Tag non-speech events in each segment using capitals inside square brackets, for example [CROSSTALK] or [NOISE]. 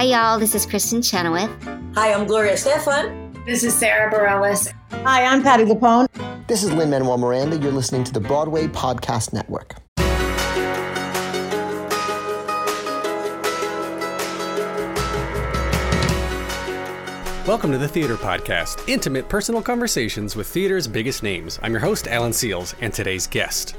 Hi, y'all. This is Kristen Chenoweth. Hi, I'm Gloria Estefan. This is Sarah Bareilles. Hi, I'm Patti LuPone. This is Lin Manuel Miranda. You're listening to the Broadway Podcast Network. Welcome to the Theater Podcast, intimate personal conversations with theater's biggest names. I'm your host, Alan Seales, and today's guest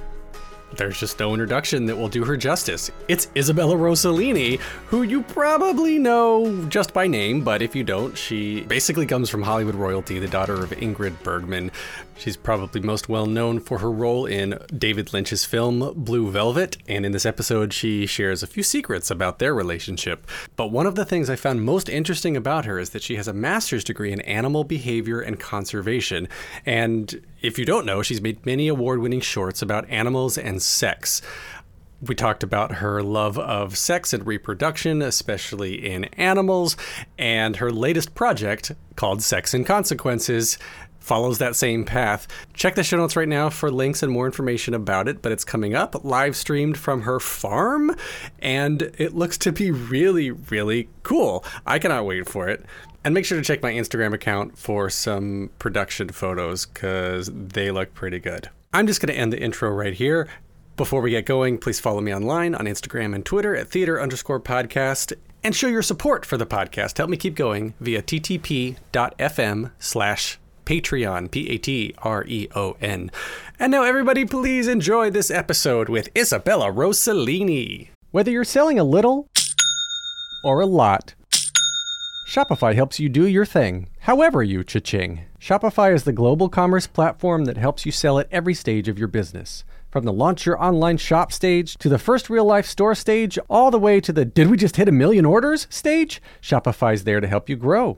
there's just no introduction that will do her justice. It's Isabella Rossellini, who you probably know just by name, but if you don't, she basically comes from Hollywood royalty, the daughter of Ingrid Bergman. She's probably most well known for her role in David Lynch's film Blue Velvet, and in this episode, she shares a few secrets about their relationship. But one of the things I found most interesting about her is that she has a master's degree in animal behavior and conservation, and if you don't know, she's made many award winning shorts about animals and sex. We talked about her love of sex and reproduction, especially in animals, and her latest project called Sex and Consequences follows that same path. Check the show notes right now for links and more information about it, but it's coming up live streamed from her farm, and it looks to be really, really cool. I cannot wait for it. And make sure to check my Instagram account for some production photos because they look pretty good. I'm just going to end the intro right here. Before we get going, please follow me online on Instagram and Twitter at theater underscore podcast and show your support for the podcast. Help me keep going via ttp.fm slash Patreon, P A T R E O N. And now, everybody, please enjoy this episode with Isabella Rossellini. Whether you're selling a little or a lot, Shopify helps you do your thing, however you cha-ching. Shopify is the global commerce platform that helps you sell at every stage of your business. From the launch your online shop stage to the first real life store stage, all the way to the did we just hit a million orders stage, Shopify's there to help you grow.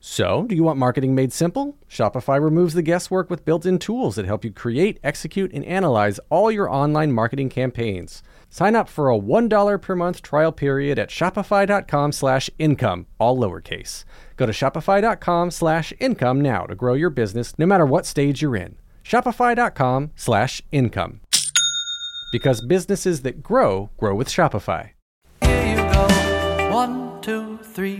So, do you want marketing made simple? Shopify removes the guesswork with built in tools that help you create, execute, and analyze all your online marketing campaigns. Sign up for a $1 per month trial period at shopify.com slash income, all lowercase. Go to shopify.com slash income now to grow your business no matter what stage you're in. Shopify.com slash income. Because businesses that grow, grow with Shopify. Here you go. One, two, three.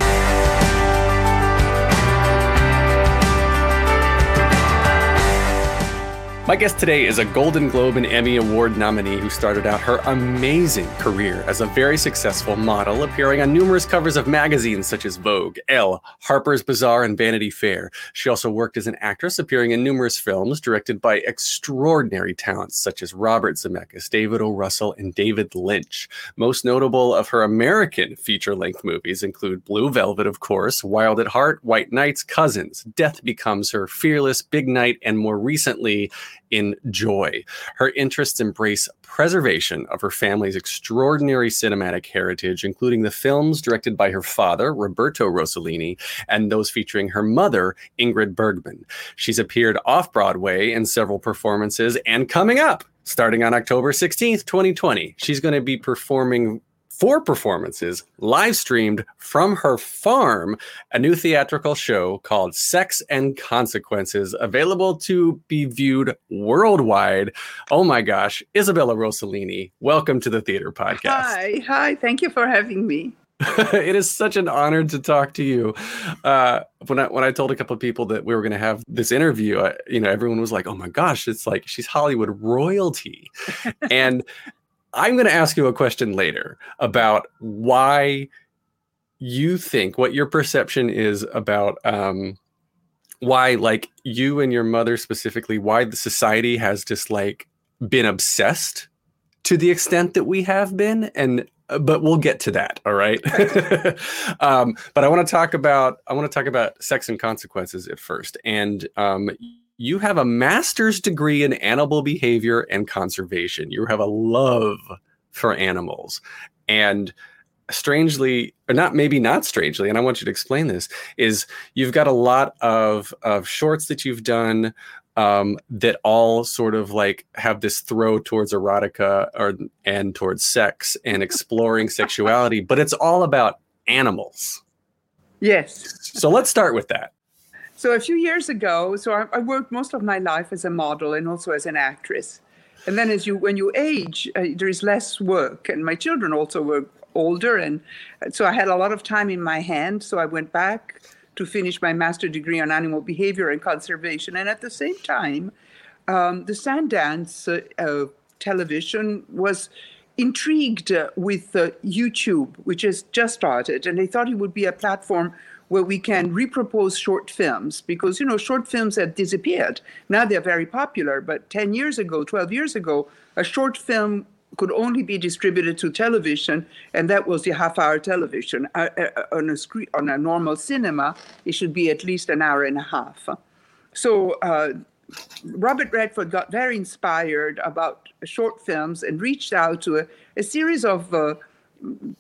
My guest today is a Golden Globe and Emmy Award nominee who started out her amazing career as a very successful model, appearing on numerous covers of magazines such as Vogue, Elle, Harper's Bazaar, and Vanity Fair. She also worked as an actress, appearing in numerous films directed by extraordinary talents such as Robert Zemeckis, David O. Russell, and David Lynch. Most notable of her American feature length movies include Blue Velvet, of course, Wild at Heart, White Nights, Cousins, Death Becomes Her, Fearless, Big Night, and more recently, in joy. Her interests embrace preservation of her family's extraordinary cinematic heritage, including the films directed by her father, Roberto Rossellini, and those featuring her mother, Ingrid Bergman. She's appeared off Broadway in several performances, and coming up, starting on October 16th, 2020, she's going to be performing four performances live streamed from her farm, a new theatrical show called Sex and Consequences, available to be viewed worldwide. Oh my gosh, Isabella Rossellini, welcome to the Theater Podcast. Hi, hi, thank you for having me. [LAUGHS] it is such an honor to talk to you. Uh, when I when I told a couple of people that we were going to have this interview, I, you know, everyone was like, "Oh my gosh, it's like she's Hollywood royalty," [LAUGHS] and I'm going to ask you a question later about why you think what your perception is about um, why, like you and your mother specifically, why the society has just like been obsessed to the extent that we have been, and uh, but we'll get to that. All right. [LAUGHS] um, but I want to talk about I want to talk about sex and consequences at first, and um, you have a master's degree in animal behavior and conservation. You have a love for animals. And strangely or not maybe not strangely and i want you to explain this is you've got a lot of of shorts that you've done um, that all sort of like have this throw towards erotica or and towards sex and exploring sexuality but it's all about animals Yes. so let's start with that So a few years ago, so I, I worked most of my life as a model and also as an actress. And then as you when you age, uh, there is less work, and my children also were older, and uh, so I had a lot of time in my hand. So I went back to finish my master degree on animal behavior and conservation, and at the same time, um, the Sundance uh, uh, television was intrigued uh, with uh, YouTube, which has just started, and they thought it would be a platform where we can repropose short films because you know short films have disappeared. Now they're very popular, but 10 years ago, 12 years ago, a short film could only be distributed to television, and that was the half-hour television. Uh, uh, on a screen, on a normal cinema, it should be at least an hour and a half. So uh, Robert Redford got very inspired about short films and reached out to a, a series of uh,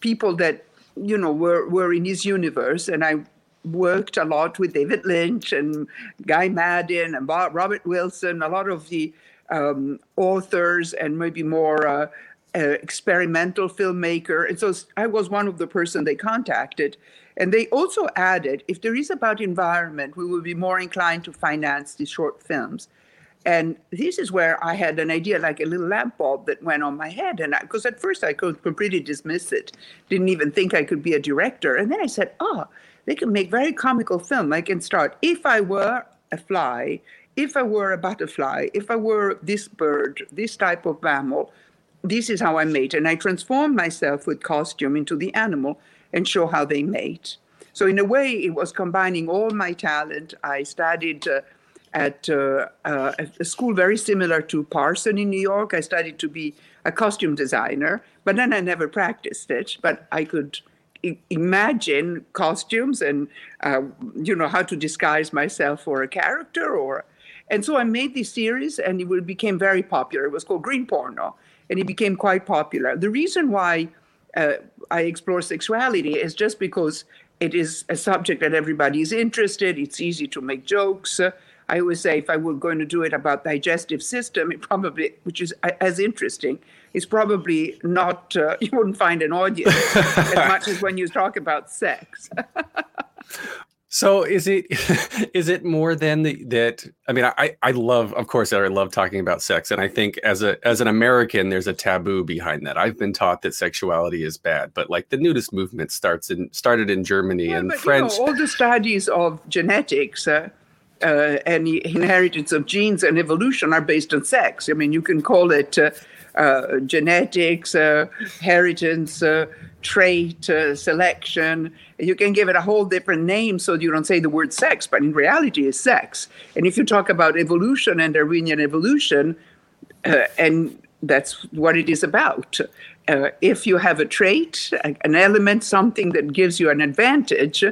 people that you know were were in his universe, and I worked a lot with David Lynch and Guy Maddin and Bob, Robert Wilson, a lot of the um, authors and maybe more uh, uh, experimental filmmaker. And so I was one of the person they contacted. And they also added, if there is about environment, we will be more inclined to finance these short films. And this is where I had an idea, like a little lamp bulb that went on my head. And because at first I could completely dismiss it, didn't even think I could be a director. And then I said, oh, they can make very comical film. I can start, if I were a fly, if I were a butterfly, if I were this bird, this type of mammal, this is how I mate. And I transform myself with costume into the animal and show how they mate. So in a way, it was combining all my talent. I studied uh, at uh, uh, a school very similar to Parson in New York. I studied to be a costume designer, but then I never practiced it. But I could imagine costumes and uh, you know how to disguise myself for a character or and so I made this series and it became very popular. It was called Green Porno and it became quite popular. The reason why uh, I explore sexuality is just because it is a subject that everybody is interested. It's easy to make jokes. I always say if I were going to do it about digestive system, it probably, which is as interesting, it's probably not. Uh, [LAUGHS] you wouldn't find an audience [LAUGHS] as much as when you talk about sex. [LAUGHS] So is it is it more than the, that? I mean, I I love, of course, I love talking about sex, and I think as a as an American, there's a taboo behind that. I've been taught that sexuality is bad, but like the nudist movement starts in started in Germany Yeah, and but, French. You know, all the studies of genetics uh, uh, and the inheritance of genes and evolution are based on sex. I mean, you can call it uh, uh, genetics, uh, inheritance, uh, trait, uh, selection. You can give it a whole different name so you don't say the word sex, but in reality, it's sex. And if you talk about evolution and Darwinian evolution, uh, and that's what it is about. Uh, if you have a trait, an element, something that gives you an advantage,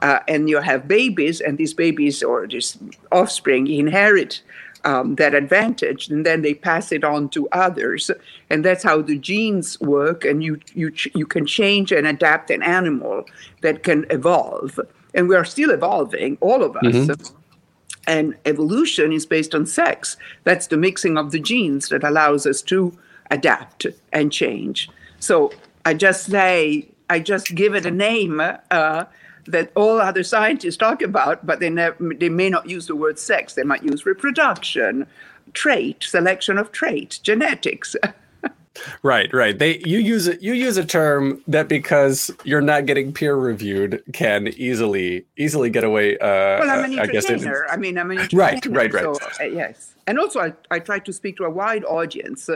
and you have babies, and these babies or this offspring inherit um, that advantage, and then they pass it on to others, and that's how the genes work. And you you ch- you can change and adapt an animal that can evolve, and we are still evolving, all of us. And evolution is based on sex. That's the mixing of the genes that allows us to adapt and change. So I just say, I just give it a name uh, that all other scientists talk about, but they, never, they may not use the word sex. They might use reproduction, trait, selection of trait, genetics. [LAUGHS] Right, right. They you use it you use a term that because you're not getting peer reviewed can easily easily get away. Uh, Well, I'm an I guess it- entertainer. I mean, I'm an Right, entertainer. right, right. So, uh, yes. And also, I, I try to speak to a wide audience.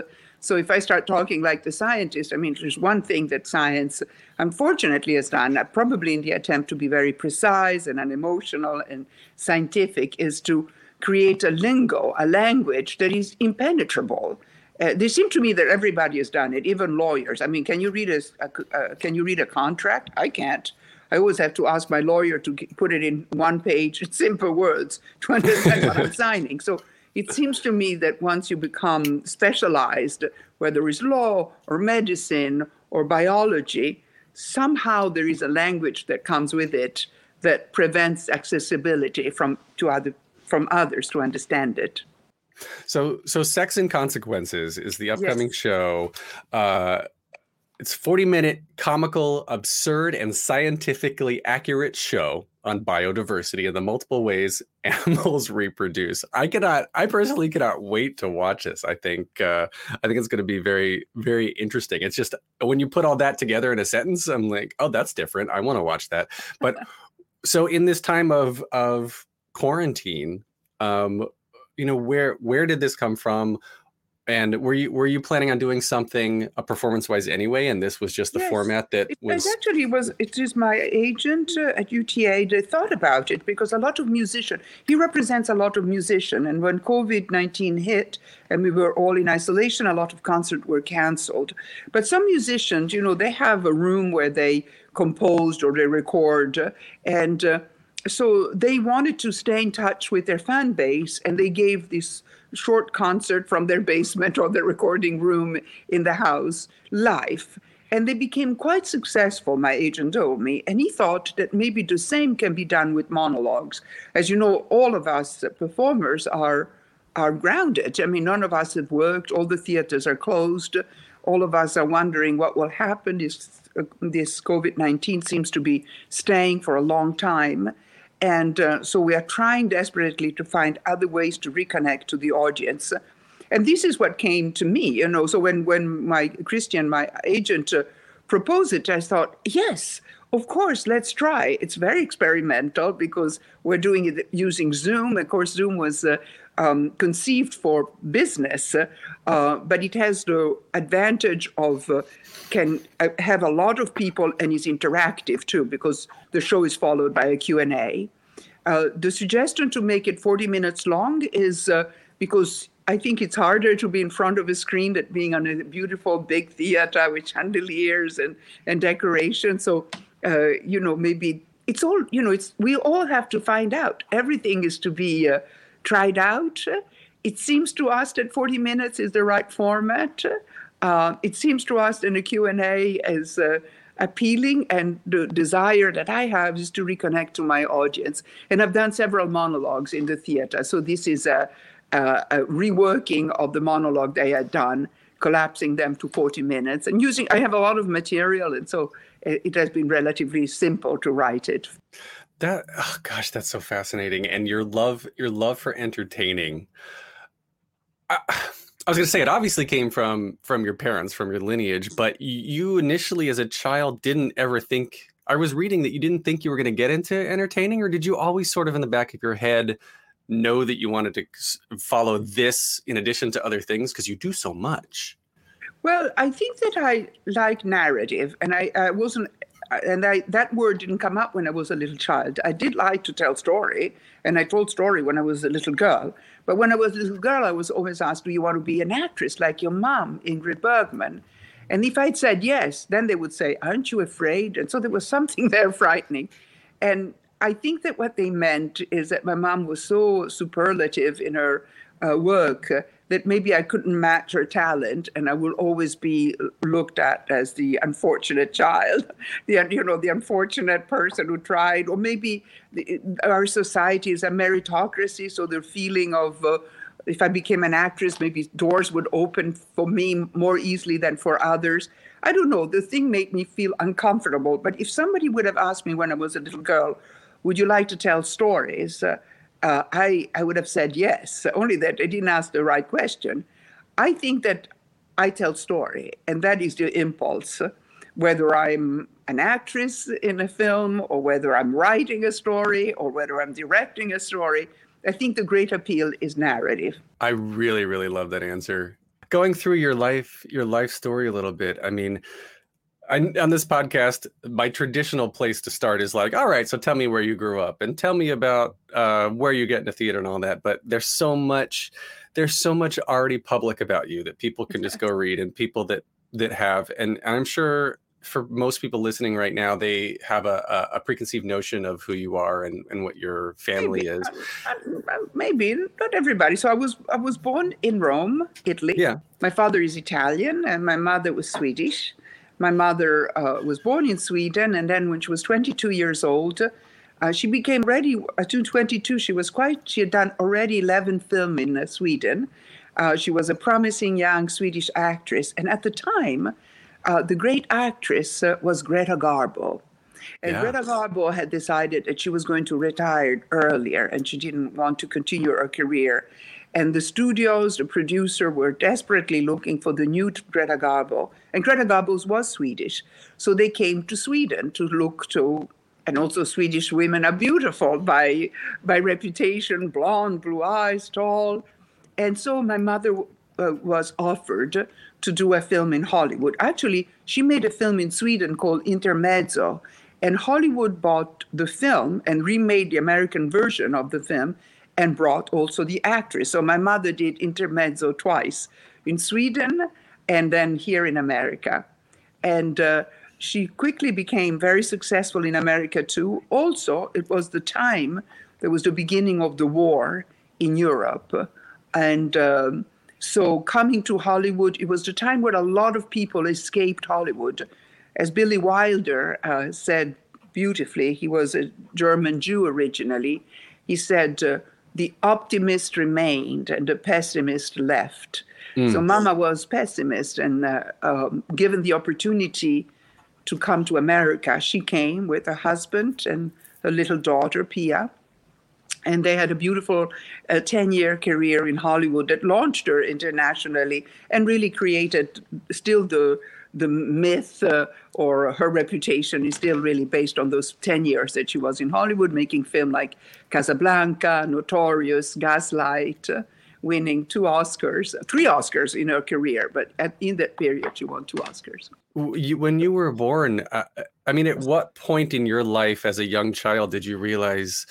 So if I start talking like the scientist, I mean, there's one thing that science, unfortunately, has done, uh, probably in the attempt to be very precise and unemotional and scientific, is to create a lingo, a language that is impenetrable. Uh, they seem to me that everybody has done it, even lawyers. I mean, can you read a, a uh, can you read a contract? I can't. I always have to ask my lawyer to put it in one page, simple words, to understand what I'm [LAUGHS] signing. So it seems to me that once you become specialized, whether it's law or medicine or biology, somehow there is a language that comes with it that prevents accessibility from to other from others to understand it. So, so Sex and Consequences is the upcoming Yes. show. Uh, it's 40 minute comical, absurd, and scientifically accurate show on biodiversity and the multiple ways [LAUGHS] animals reproduce. I cannot, I personally cannot wait to watch this. I think, uh, I think it's going to be very, very interesting. It's just when you put all that together in a sentence, I'm like, oh, that's different. I want to watch that. But [LAUGHS] so in this time of of quarantine, um, you know where where did this come from and were you were you planning on doing something uh, performance wise anyway and this was just the Yes, format that It, was actually was. It is my agent uh, at UTA. They thought about it because a lot of musician. He represents a lot of musician, and when COVID nineteen hit and we were all in isolation, a lot of concerts were cancelled. But some musicians, you know, they have a room where they composed or they record, uh, and uh, so they wanted to stay in touch with their fan base, and they gave this short concert from their basement or their recording room in the house live. And they became quite successful, my agent told me. And he thought that maybe the same can be done with monologues. As you know, all of us performers are, are grounded. I mean, none of us have worked, all the theaters are closed. All of us are wondering what will happen. This, uh, this COVID 19 seems to be staying for a long time. And uh, so we are trying desperately to find other ways to reconnect to the audience. And this is what came to me, you know. So when, when my Christian, my agent, uh, proposed it, I thought, yes, of course, let's try. It's very experimental because we're doing it using Zoom. Of course, Zoom was uh, um, conceived for business, uh, but it has the advantage of uh, can uh, have a lot of people and is interactive too because the show is followed by a Q&A. Uh, the suggestion to make it 40 minutes long is uh, because I think it's harder to be in front of a screen than being on a beautiful big theater with chandeliers and, and decoration. So, uh, you know, maybe it's all, you know, it's we all have to find out. Everything is to be tried out. It seems to us that 40 minutes is the right format. Uh, it seems to us that a Q&A is uh, appealing and the desire that I have is to reconnect to my audience. And I've done several monologues in the theater. So this is a, a, a reworking of the monologue they had done, collapsing them to 40 minutes and using, I have a lot of material. And so it, it has been relatively simple to write it. That oh gosh that's so fascinating and your love your love for entertaining. I, I was going to say it obviously came from from your parents from your lineage but you initially as a child didn't ever think i was reading that you didn't think you were going to get into entertaining or did you always sort of in the back of your head know that you wanted to follow this in addition to other things? Because you do so much. Well, I think that I like narrative, and I, I wasn't, and I, that word didn't come up when I was a little child. I did like to tell story, and I told story when I was a little girl. But when I was a little girl, I was always asked, "Do you want to be an actress like your mom, Ingrid Bergman?" And if I'd said yes, then they would say, "Aren't you afraid?" And so there was something [LAUGHS] there frightening, and I think that what they meant is that my mom was so superlative in her uh, work that maybe I couldn't match her talent, and I will always be looked at as the unfortunate child, [LAUGHS] the you know the unfortunate person who tried, or maybe the, our society is a meritocracy, so the feeling of uh, if I became an actress, maybe doors would open for me more easily than for others. I don't know. The thing made me feel uncomfortable. But if somebody would have asked me when I was a little girl, would you like to tell stories? Uh, uh, I, I would have said yes, [LAUGHS] only that I didn't ask the right question. I think that I tell story, and that is the impulse. Whether I'm an actress in a film, or whether I'm writing a story, or whether I'm directing a story, I think the great appeal is narrative. I really, really love that answer. Going through your life, your life story a little bit. I mean, I, on this podcast, my traditional place to start is like, all right, so tell me where you grew up and tell me about uh, where you get into theater and all that. But there's so much, there's so much already public about you that people can just go read, and people that that have, and, and I'm sure for most people listening right now, they have a, a, preconceived notion of who you are and, and what your family maybe, is. uh, uh, maybe not everybody. So I was I was born in Rome, Italy. Yeah. My father is Italian and my mother was Swedish. My mother uh, was born in Sweden, and then when she was 22 years old, uh, she became ready. At 22, she was quite. She had done already 11 film in uh, Sweden. Uh, she was a promising young Swedish actress, and at the time, uh, the great actress uh, was Greta Garbo. And Yeah. Greta Garbo had decided that she was going to retire earlier and she didn't want to continue her career. And the studios, the producer were desperately looking for the new Greta Garbo. And Greta Garbo was Swedish. So they came to Sweden to look to, and also Swedish women are beautiful by, by reputation, blonde, blue eyes, tall. And so my mother uh, was offered to do a film in Hollywood. Actually, she made a film in Sweden called Intermezzo, and Hollywood bought the film and remade the American version of the film and brought also the actress. So my mother did Intermezzo twice in Sweden and then here in America. And uh, she quickly became very successful in America too. Also, it was the time, there was the beginning of the war in Europe. And um, so coming to Hollywood, it was the time where a lot of people escaped Hollywood. As Billy Wilder uh, said beautifully, he was a German Jew originally. He said, uh, The optimist remained and the pessimist left. So Mama was pessimist, and uh, um, given the opportunity to come to America, she came with her husband and her little daughter, Pia. And they had a beautiful 10 year career in Hollywood that launched her internationally and really created still the the myth uh, or her reputation is still really based on those 10 years that she was in Hollywood making film like Casablanca, Notorious, Gaslight, uh, winning two Oscars, three Oscars in her career, but at, in that period she won two Oscars. When you were born, uh, I mean, at what point in your life as a young child did you realize,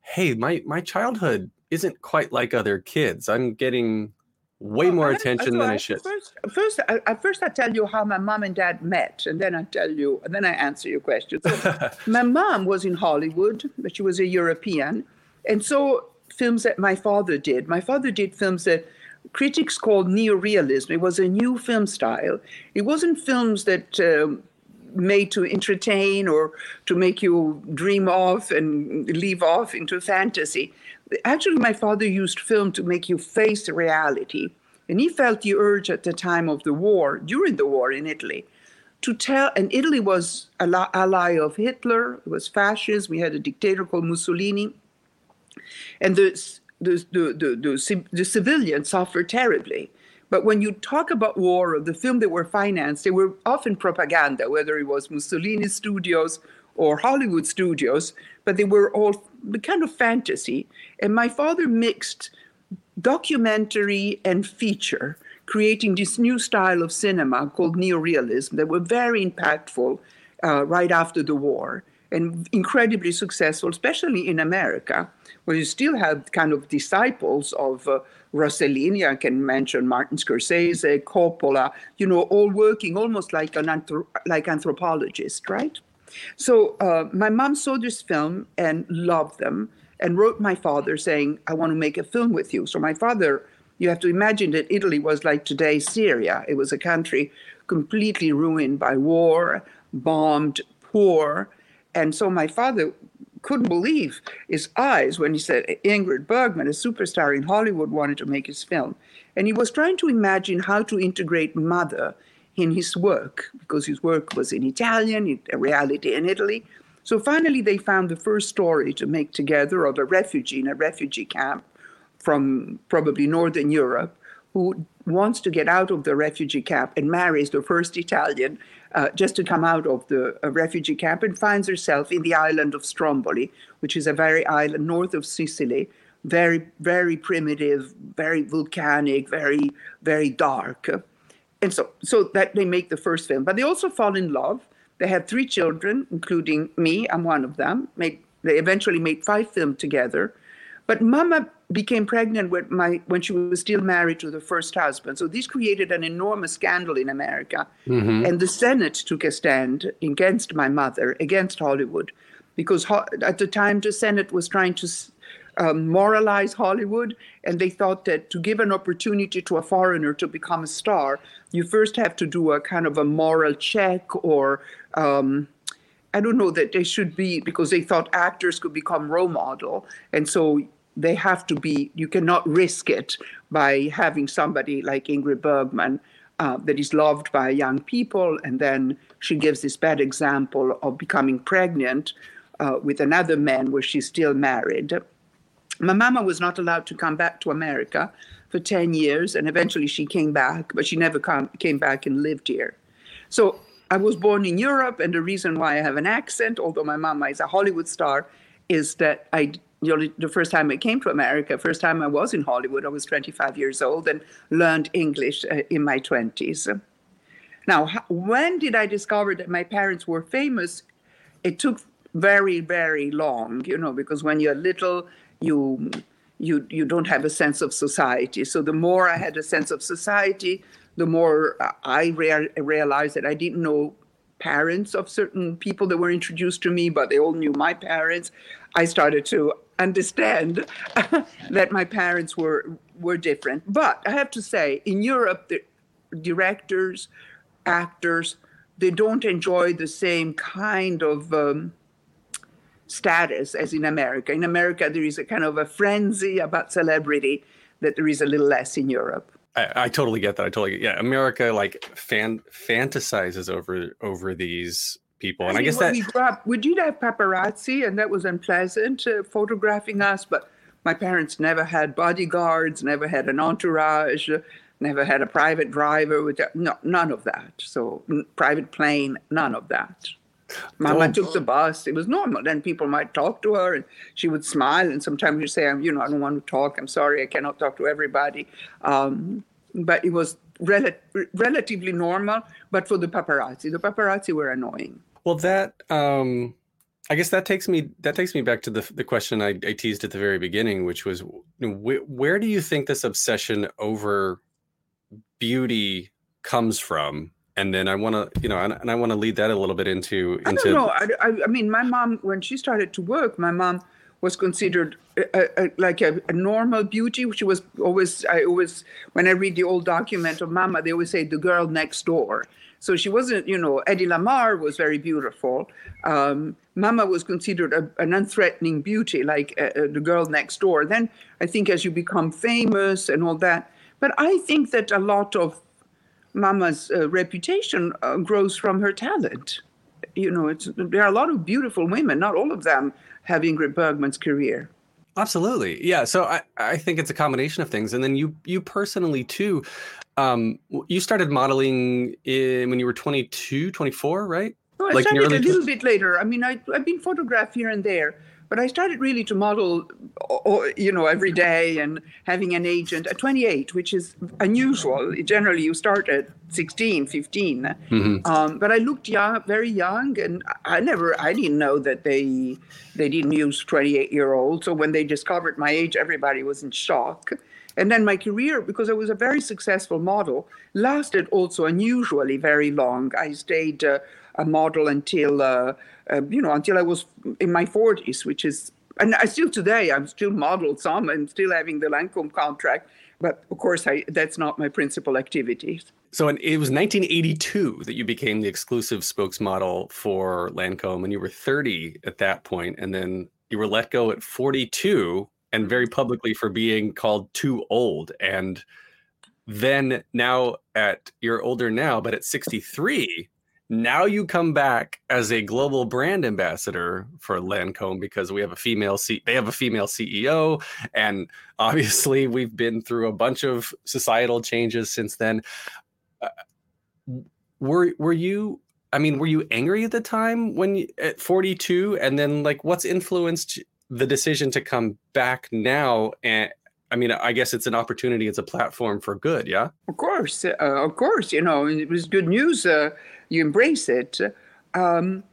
hey, my my childhood isn't quite like other kids. I'm getting way more I- attention so than I I- should. First, first, I, I- first, I tell you how my mom and dad met, and then I tell you, and then I answer your question. So, [LAUGHS] my mom was in Hollywood, but she was a European, and so films that my father did. My father did films that critics called neorealism. It was a new film style. It wasn't films that. Um, made to entertain or to make you dream off and leave off into fantasy. Actually, my father used film to make you face reality. And he felt the urge at the time of the war, during the war in Italy, to tell, and Italy was an ally of Hitler, it was fascist, we had a dictator called Mussolini, and the, the, the, the, the, civilians suffered terribly. But when you talk about war or the film that were financed, they were often propaganda, whether it was Mussolini studios or Hollywood studios, but they were all kind of fantasy. And my father mixed documentary and feature, creating this new style of cinema called neorealism that were very impactful uh, right after the war and incredibly successful, especially in America, where you still have kind of disciples of uh, Rossellini. I can mention Martin Scorsese, Coppola, you know, all working almost like an like anthropologist, right? So uh, my mom saw this film and loved them and wrote my father saying, I want to make a film with you. So my father, you have to imagine that Italy was like today Syria. It was a country completely ruined by war, bombed, poor. And so my father couldn't believe his eyes when he said Ingrid Bergman, a superstar in Hollywood, wanted to make his film. And he was trying to imagine how to integrate mother in his work because his work was in Italian, a reality in Italy. So finally, they found the first story to make together of a refugee in a refugee camp from probably Northern Europe who wants to get out of the refugee camp and marries the first Italian uh, just to come out of the uh, refugee camp and finds herself in the island of Stromboli, which is a very island north of Sicily, very, very primitive, very volcanic, very, very dark. And so, so that they make the first film. But they also fall in love. They have three children, including me. I'm one of them. Made, they eventually made five films together. But Mama became pregnant with my when she was still married to the first husband. So this created an enormous scandal in America, mm-hmm. and the Senate took a stand against my mother, against Hollywood, because ho- at the time the Senate was trying to um, moralize Hollywood, and they thought that to give an opportunity to a foreigner to become a star, you first have to do a kind of a moral check, or um, I don't know that they should be because they thought actors could become role model, and so they have to be. You cannot risk it by having somebody like Ingrid Bergman. Uh, that is loved by young people, and then she gives this bad example of becoming pregnant uh, with another man where she's still married. My mama was not allowed to come back to America for 10 years, and eventually she came back, but she never come, came back and lived here. So I was born in Europe, and the reason why I have an accent, although my mama is a Hollywood star, is that I, you know, the first time I came to America, first time I was in Hollywood, I was 25 years old and learned English uh, in my 20s. Now, when did I discover that my parents were famous? It took very, very long, you know, because when you're little, you you you don't have a sense of society. So the more I had a sense of society, the more I rea- realized that I didn't know parents of certain people that were introduced to me, but they all knew my parents. I started to understand [LAUGHS] that my parents were were different. But I have to say, in Europe, the directors, actors, they don't enjoy the same kind of um, status as in America. In America, there is a kind of a frenzy about celebrity that there is a little less in Europe. I, I totally get that. I totally get, yeah. America like fan fantasizes over over these people, and I, mean, I guess that we grew up, we did have paparazzi, and that was unpleasant, uh, photographing us. But my parents never had bodyguards, never had an entourage, never had a private driver with no, none of that. So private plane, none of that. Mama oh. took the bus. It was normal. Then people might talk to her and she would smile. And sometimes you say, you know, I don't want to talk. I'm sorry. I cannot talk to everybody. Um, but it was rel- relatively normal. But for the paparazzi, the paparazzi were annoying. Well, that, um, I guess that takes me that takes me back to the the question I, I teased at the very beginning, which was wh- where do you think this obsession over beauty comes from and then I want to, you know, and, and I want to lead that a little bit into. into... I don't know. I, I, I, mean, my mom, when she started to work, my mom was considered a, a, like a, a, normal beauty. She was always, I always, when I read the old document of Mama, they always say the girl next door. So she wasn't, you know, Hedy Lamarr was very beautiful. Um, Mama was considered a, an unthreatening beauty, like uh, uh, the girl next door. Then I think as you become famous and all that, but I think that a lot of Mama's uh, reputation uh, grows from her talent. You know, there are a lot of beautiful women. Not all of them have Ingrid Bergman's career. Absolutely, yeah. So I, I think it's a combination of things, and then you you personally too. Um, you started modeling in, when you were 22, 24, right? Oh, I like started a little bit later. I mean, I, I've been photographed here and there, but I started really to model, you know, every day and having an agent at 28, which is unusual. Generally, you start at 16, 15. Mm-hmm. Um, but I looked young, very young, and I never, I didn't know that they they didn't use 28 year olds. So when they discovered my age, everybody was in shock. And then my career, because I was a very successful model, lasted also unusually very long. I stayed uh, a model until. Uh, uh, you know, until I was in my 40s, which is, and I still today, I'm still modeled some, I'm still having the Lancome contract, but of course, I, that's not my principal activity. So it was 1982 that you became the exclusive spokesmodel for Lancome, and you were 30 at that point, and then you were let go at 42, and very publicly for being called too old. And then now at you're older now, but at 63, now you come back as a global brand ambassador for Lancome because we have a female C- they have a female CEO and obviously [LAUGHS] we've been through a bunch of societal changes since then. Uh, were were you I mean were you angry at the time when you, at 42 and then like what's influenced the decision to come back now and I mean, I guess it's an opportunity. It's a platform for good. Yeah. Of course, uh, of course. You know, it was good news. Uh, you embrace it. Um,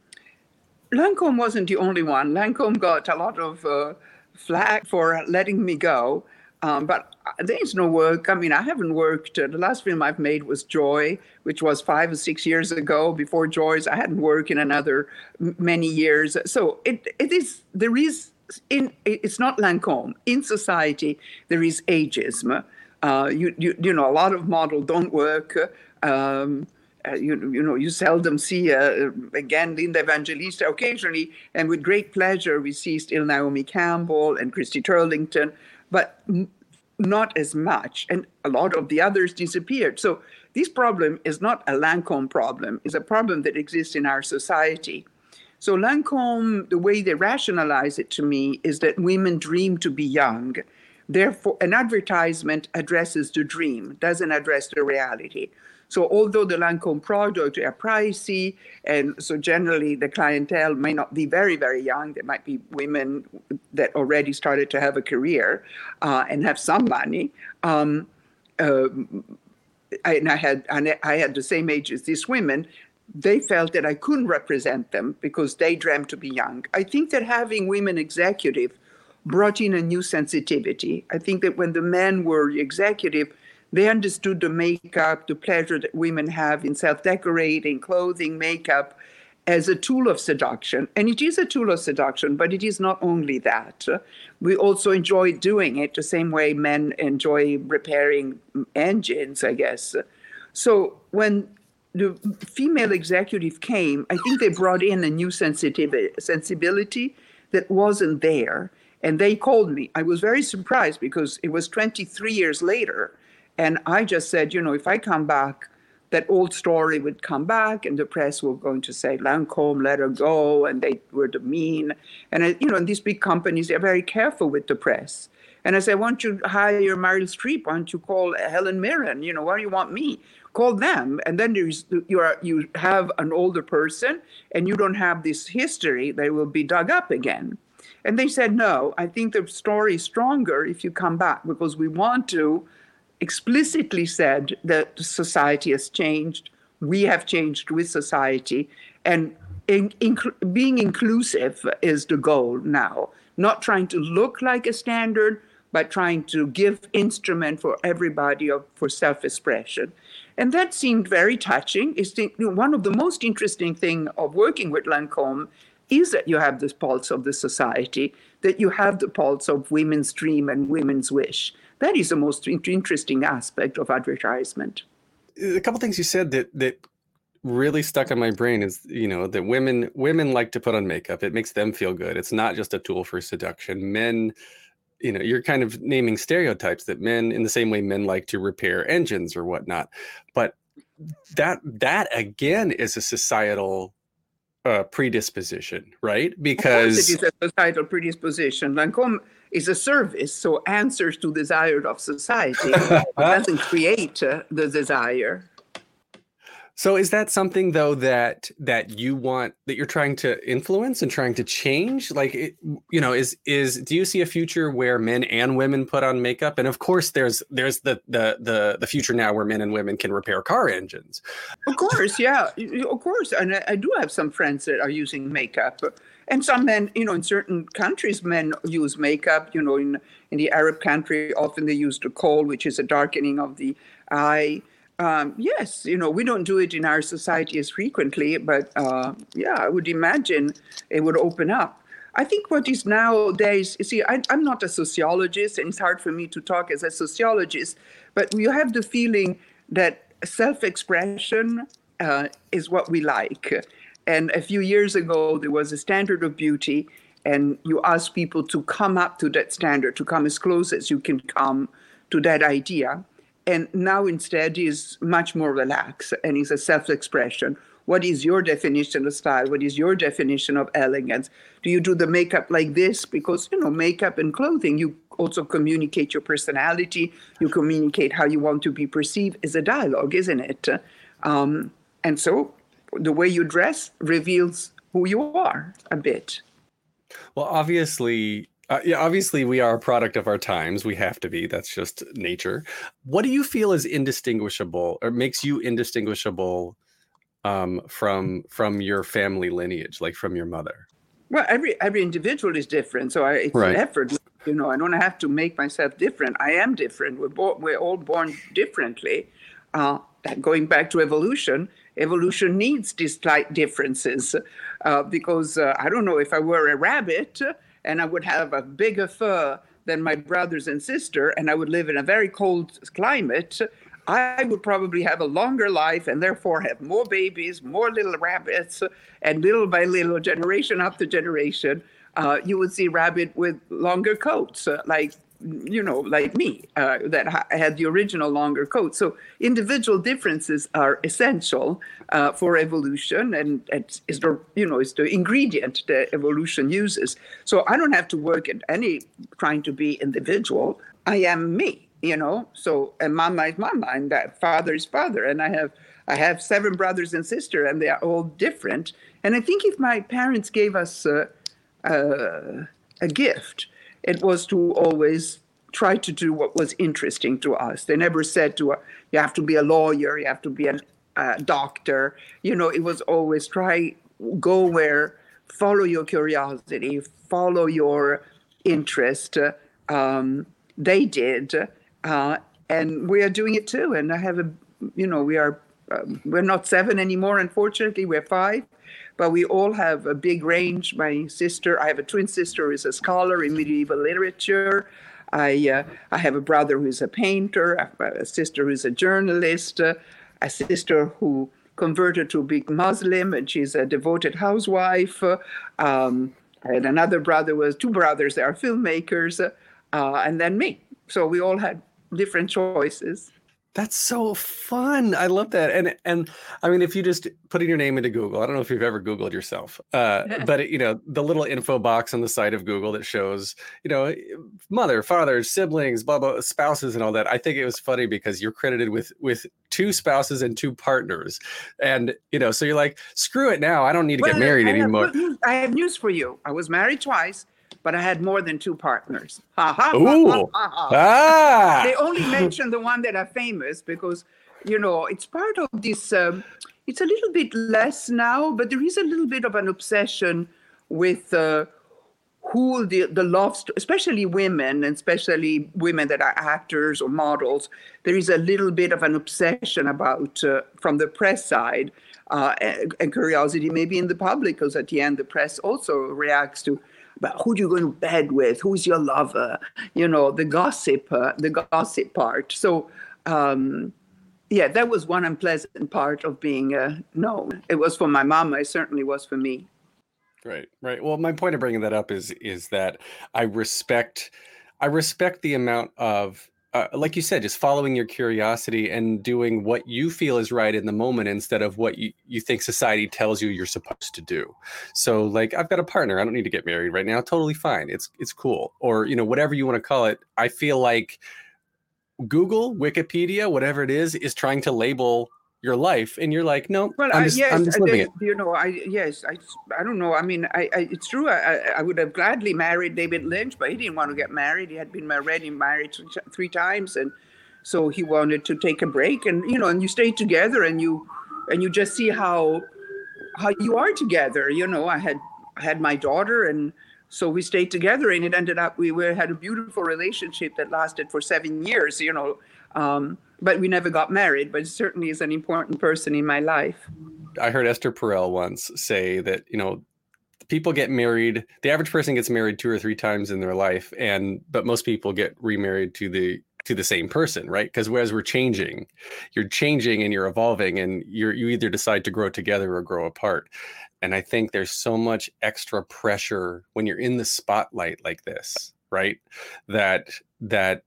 Lancome wasn't the only one. Lancome got a lot of uh, flack for letting me go. Um, but there's no work. I mean, I haven't worked. The last film I've made was Joy, which was five or six years ago. Before Joy's, I hadn't worked in another many years. So it, it is there is in it's not Lancome. In society, there is ageism. Uh, you, you, you know, a lot of models don't work. Um, uh, you, you know, you seldom see, uh, again, Linda Evangelista occasionally, and with great pleasure, we see still Naomi Campbell and Christy Turlington, but n- not as much. And a lot of the others disappeared. So this problem is not a Lancome problem, it's a problem that exists in our society. So Lancome, the way they rationalize it to me is that women dream to be young. Therefore, an advertisement addresses the dream, doesn't address the reality. So although the Lancome products are pricey, and so generally the clientele may not be very, very young, there might be women that already started to have a career uh, and have some money. Um, uh, and I had and I had the same age as these women. They felt that I couldn't represent them because they dreamt to be young. I think that having women executive brought in a new sensitivity. I think that when the men were executive, they understood the makeup, the pleasure that women have in self decorating, clothing, makeup as a tool of seduction. And it is a tool of seduction, but it is not only that. We also enjoy doing it the same way men enjoy repairing engines, I guess. So when the female executive came, I think they brought in a new sensitivity, sensibility that wasn't there. And they called me. I was very surprised because it was 23 years later and I just said, you know, if I come back, that old story would come back, and the press were going to say, Lancome, let her go, and they were the mean. And, you know, these big companies, they're very careful with the press. And I said, why don't you hire Meryl Streep? Why don't you call Helen Mirren? You know, why do you want me? Call them. And then there's you are you have an older person and you don't have this history, they will be dug up again. And they said, no, I think the story is stronger if you come back because we want to explicitly said that society has changed, we have changed with society, and in, in, being inclusive is the goal now. Not trying to look like a standard, but trying to give instrument for everybody of, for self-expression. And that seemed very touching. It's the, one of the most interesting thing of working with Lancome is that you have this pulse of the society, that you have the pulse of women's dream and women's wish. That is the most interesting aspect of advertisement. A couple things you said that that really stuck in my brain is you know that women women like to put on makeup. It makes them feel good. It's not just a tool for seduction. Men you know you're kind of naming stereotypes that men in the same way men like to repair engines or whatnot but that that again is a societal uh, predisposition right because it is a societal predisposition lancome is a service, so answers to desires of society. [LAUGHS] it doesn't create uh, the desire. So is that something though that that you want that you're trying to influence and trying to change? Like it, you know, is is do you see a future where men and women put on makeup? And of course, there's there's the the the the future now where men and women can repair car engines. Of course, yeah, of course. And I, I do have some friends that are using makeup and some men, you know, in certain countries, men use makeup. You know, in in the Arab country, often they use the kohl, which is a darkening of the eye. Um, yes, you know, we don't do it in our society as frequently, but uh, yeah, I would imagine it would open up. I think what is nowadays, you see, I, am not a sociologist, and it's hard for me to talk as a sociologist, but you have the feeling that self expression uh, is what we like. And a few years ago, there was a standard of beauty, and you ask people to come up to that standard, to come as close as you can come to that idea. And now instead is much more relaxed and is a self-expression. What is your definition of style? What is your definition of elegance? Do you do the makeup like this? Because you know, makeup and clothing, you also communicate your personality. You communicate how you want to be perceived as a dialogue, isn't it? Um, and so the way you dress reveals who you are a bit. Well, obviously, uh, yeah, obviously we are a product of our times. We have to be. That's just nature. What do you feel is indistinguishable or makes you indistinguishable um, from from your family lineage, like from your mother? Well, every every individual is different, so I, it's right. an effort. You know, I don't have to make myself different. I am different. We're bo- we're all born differently. Uh, going back to evolution, evolution needs these slight differences uh, because uh, I don't know if I were a rabbit and I would have a bigger fur than my brothers and sister, and I would live in a very cold climate, I would probably have a longer life and therefore have more babies, more little rabbits, and little by little, generation after generation, uh, you would see rabbit with longer coats, uh, like you know, like me, uh, that ha- had the original longer coat. So individual differences are essential uh, for evolution, and it's, it's, the you know it's the ingredient that evolution uses. So I don't have to work at any trying to be individual. I am me you know so and mama is mama and that father is father and i have i have seven brothers and sister and they are all different and i think if my parents gave us a, a gift it was to always try to do what was interesting to us they never said to us you have to be a lawyer you have to be a, a doctor you know it was always try go where follow your curiosity follow your interest um, they did uh, and we are doing it too. And I have a, you know, we are, um, we're not seven anymore, unfortunately, we're five, but we all have a big range. My sister, I have a twin sister who's a scholar in medieval literature. I, uh, I have a brother who's a painter, a sister who's a journalist, uh, a sister who converted to be Muslim and she's a devoted housewife. Um, and another brother was two brothers that are filmmakers, uh, and then me. So we all had different choices. That's so fun. I love that. And and I mean, if you just putting your name into Google, I don't know if you've ever Googled yourself, uh, [LAUGHS] but it, you know the little info box on the side of Google that shows you know mother, father, siblings, blah blah, spouses, and all that. I think it was funny because you're credited with with two spouses and two partners, and you know, so you're like, screw it now. I don't need to well, get married I anymore. Have, I have news for you. I was married twice but I had more than two partners. Ha ha. Ooh. Ha, ha, ha, ah. They only mention the one that are famous because, you know, it's part of this. Um, it's a little bit less now, but there is a little bit of an obsession with uh, who the the love, especially women, and especially women that are actors or models. There is a little bit of an obsession about uh, from the press side. Uh, and, and curiosity maybe in the public because at the end the press also reacts to about who do you go to bed with, who's your lover, you know, the gossip, uh, the gossip part. So, um, yeah, that was one unpleasant part of being uh, known. It was for my mom. It certainly was for me. Right, right. Well, my point of bringing that up is is that I respect, I respect the amount of uh, like you said, just following your curiosity and doing what you feel is right in the moment instead of what you, you think society tells you you're supposed to do. So like I've got a partner, I don't need to get married right now. Totally fine. It's it's cool. Or, you know, whatever you want to call it. I feel like Google, Wikipedia, whatever it is, is trying to label your life and you're like no well, I'm just, I, yes, I'm just living it. you know i yes i i don't know i mean i, I it's true I, I would have gladly married david lynch but he didn't want to get married. He had been already married three times and so he wanted to take a break and you know and you stay together and you and you just see how how you are together you know. I had I had my daughter and so we stayed together and it ended up we were had a beautiful relationship that lasted for seven years you know. Um, but we never got married. But certainly is an important person in my life. I heard Esther Perel once say that you know people get married. The average person gets married two or three times in their life, and but most people get remarried to the to the same person, right? Because whereas we're changing, you're changing and you're evolving, and you're you either decide to grow together or grow apart. And I think there's so much extra pressure when you're in the spotlight like this, right? That that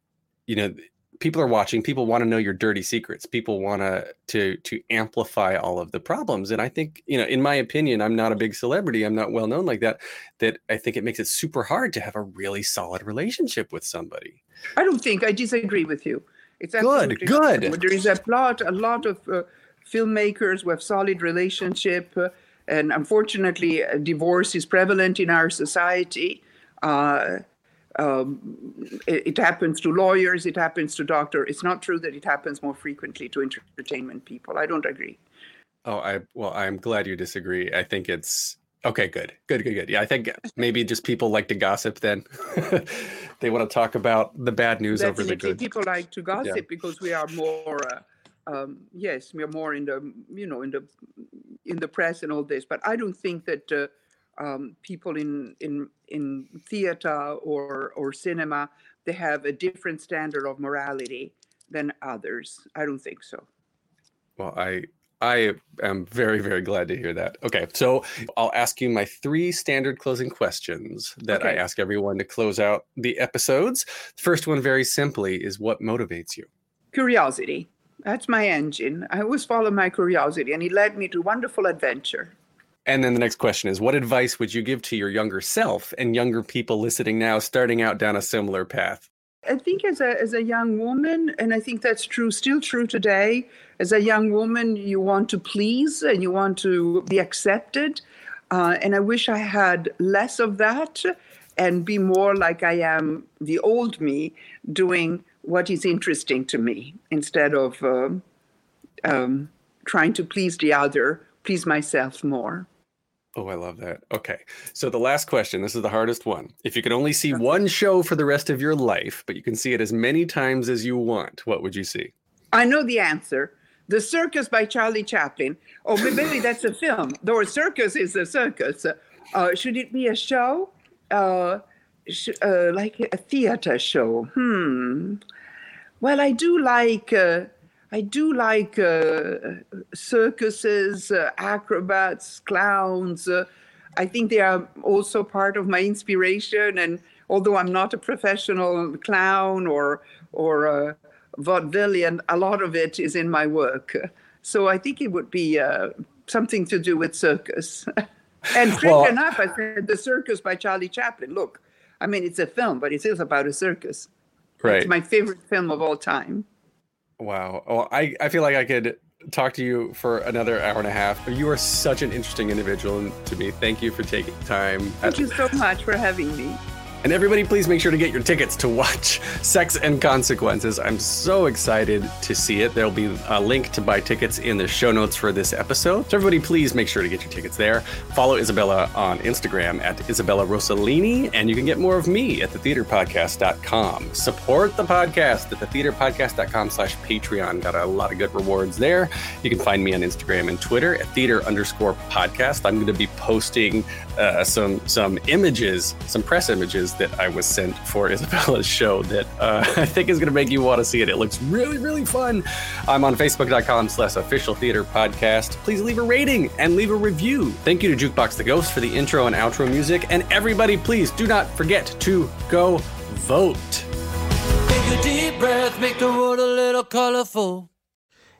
you know people are watching people want to know your dirty secrets people want to to to amplify all of the problems and i think you know in my opinion i'm not a big celebrity i'm not well known like that that i think it makes it super hard to have a really solid relationship with somebody. I don't think i disagree with you. It's good good. there is a lot a lot of uh, filmmakers with solid relationship uh, and unfortunately uh, divorce is prevalent in our society. Uh, um, it, it, happens to lawyers, it happens to doctors. It's not true that it happens more frequently to entertainment people. I don't agree. Oh, I well, I'm glad you disagree. I think it's okay. Good, good, good, good. Yeah, I think maybe just people like to gossip. Then [LAUGHS] they want to talk about the bad news Definitely over the good. People like to gossip yeah. because we are more. Uh, um, yes, we are more in the you know in the in the press and all this. But I don't think that. Uh, um, people in in in theater or or cinema they have a different standard of morality than others. I don't think so. Well, I I am very, very glad to hear that. Okay, so I'll ask you my three standard closing questions that I ask everyone to close out the episodes. The first one, very simply, is what motivates you? Curiosity. That's my engine. I always follow my curiosity, and it led me to wonderful adventure. And then the next question is what advice would you give to your younger self and younger people listening now, starting out down a similar path? I think as a as a young woman, and I think that's true, still true today. As a young woman, you want to please and you want to be accepted, uh, and I wish I had less of that and be more like I am the old me, doing what is interesting to me instead of um, um, trying to please the other, please myself more. Oh, I love that. Okay. So the last question, this is the hardest one. If you could only see one show for the rest of your life, but you can see it as many times as you want, what would you see? I know the answer. The Circus by Charlie Chaplin. Oh, maybe that's a film. Though a circus is a circus. Uh, should it be a show? Uh, sh- uh, like a theater show? Hmm. Well, I do like. I do like uh, circuses, uh, acrobats, clowns. Uh, I think they are also part of my inspiration. And although I'm not a professional clown or or uh, vaudevillian, a lot of it is in my work. So I think it would be uh, something to do with circus. [LAUGHS] and trick Well- enough, I said the circus by Charlie Chaplin. Look, I mean, it's a film, but it is about a circus. Right. It's my favorite film of all time. Wow. Oh, I, I feel like I could talk to you for another hour and a half. You are such an interesting individual to me. Thank you for taking time. Thank you so much for having me. And everybody, please make sure to get your tickets to watch [LAUGHS] Sex and Consequences. I'm so excited to see it. There'll be a link to buy tickets in the show notes for this episode. So, everybody, please make sure to get your tickets there. Follow Isabella on Instagram at Isabella Rossellini, and you can get more of me at thetheaterpodcast.com. Support the podcast at thetheaterpodcast.com slash Patreon. Got a lot of good rewards there. You can find me on Instagram and Twitter at theater underscore podcast. I'm going to be posting uh, some some images, some press images that I was sent for Isabella's [LAUGHS] show that uh, [LAUGHS] I think is going to make you want to see it. It looks really, really fun. I'm on facebook.com slash official theater podcast. Please leave a rating and leave a review. Thank you to Jukebox the Ghost for the intro and outro music. And everybody, please do not forget to go vote. Take a deep breath, make the world a little colorful.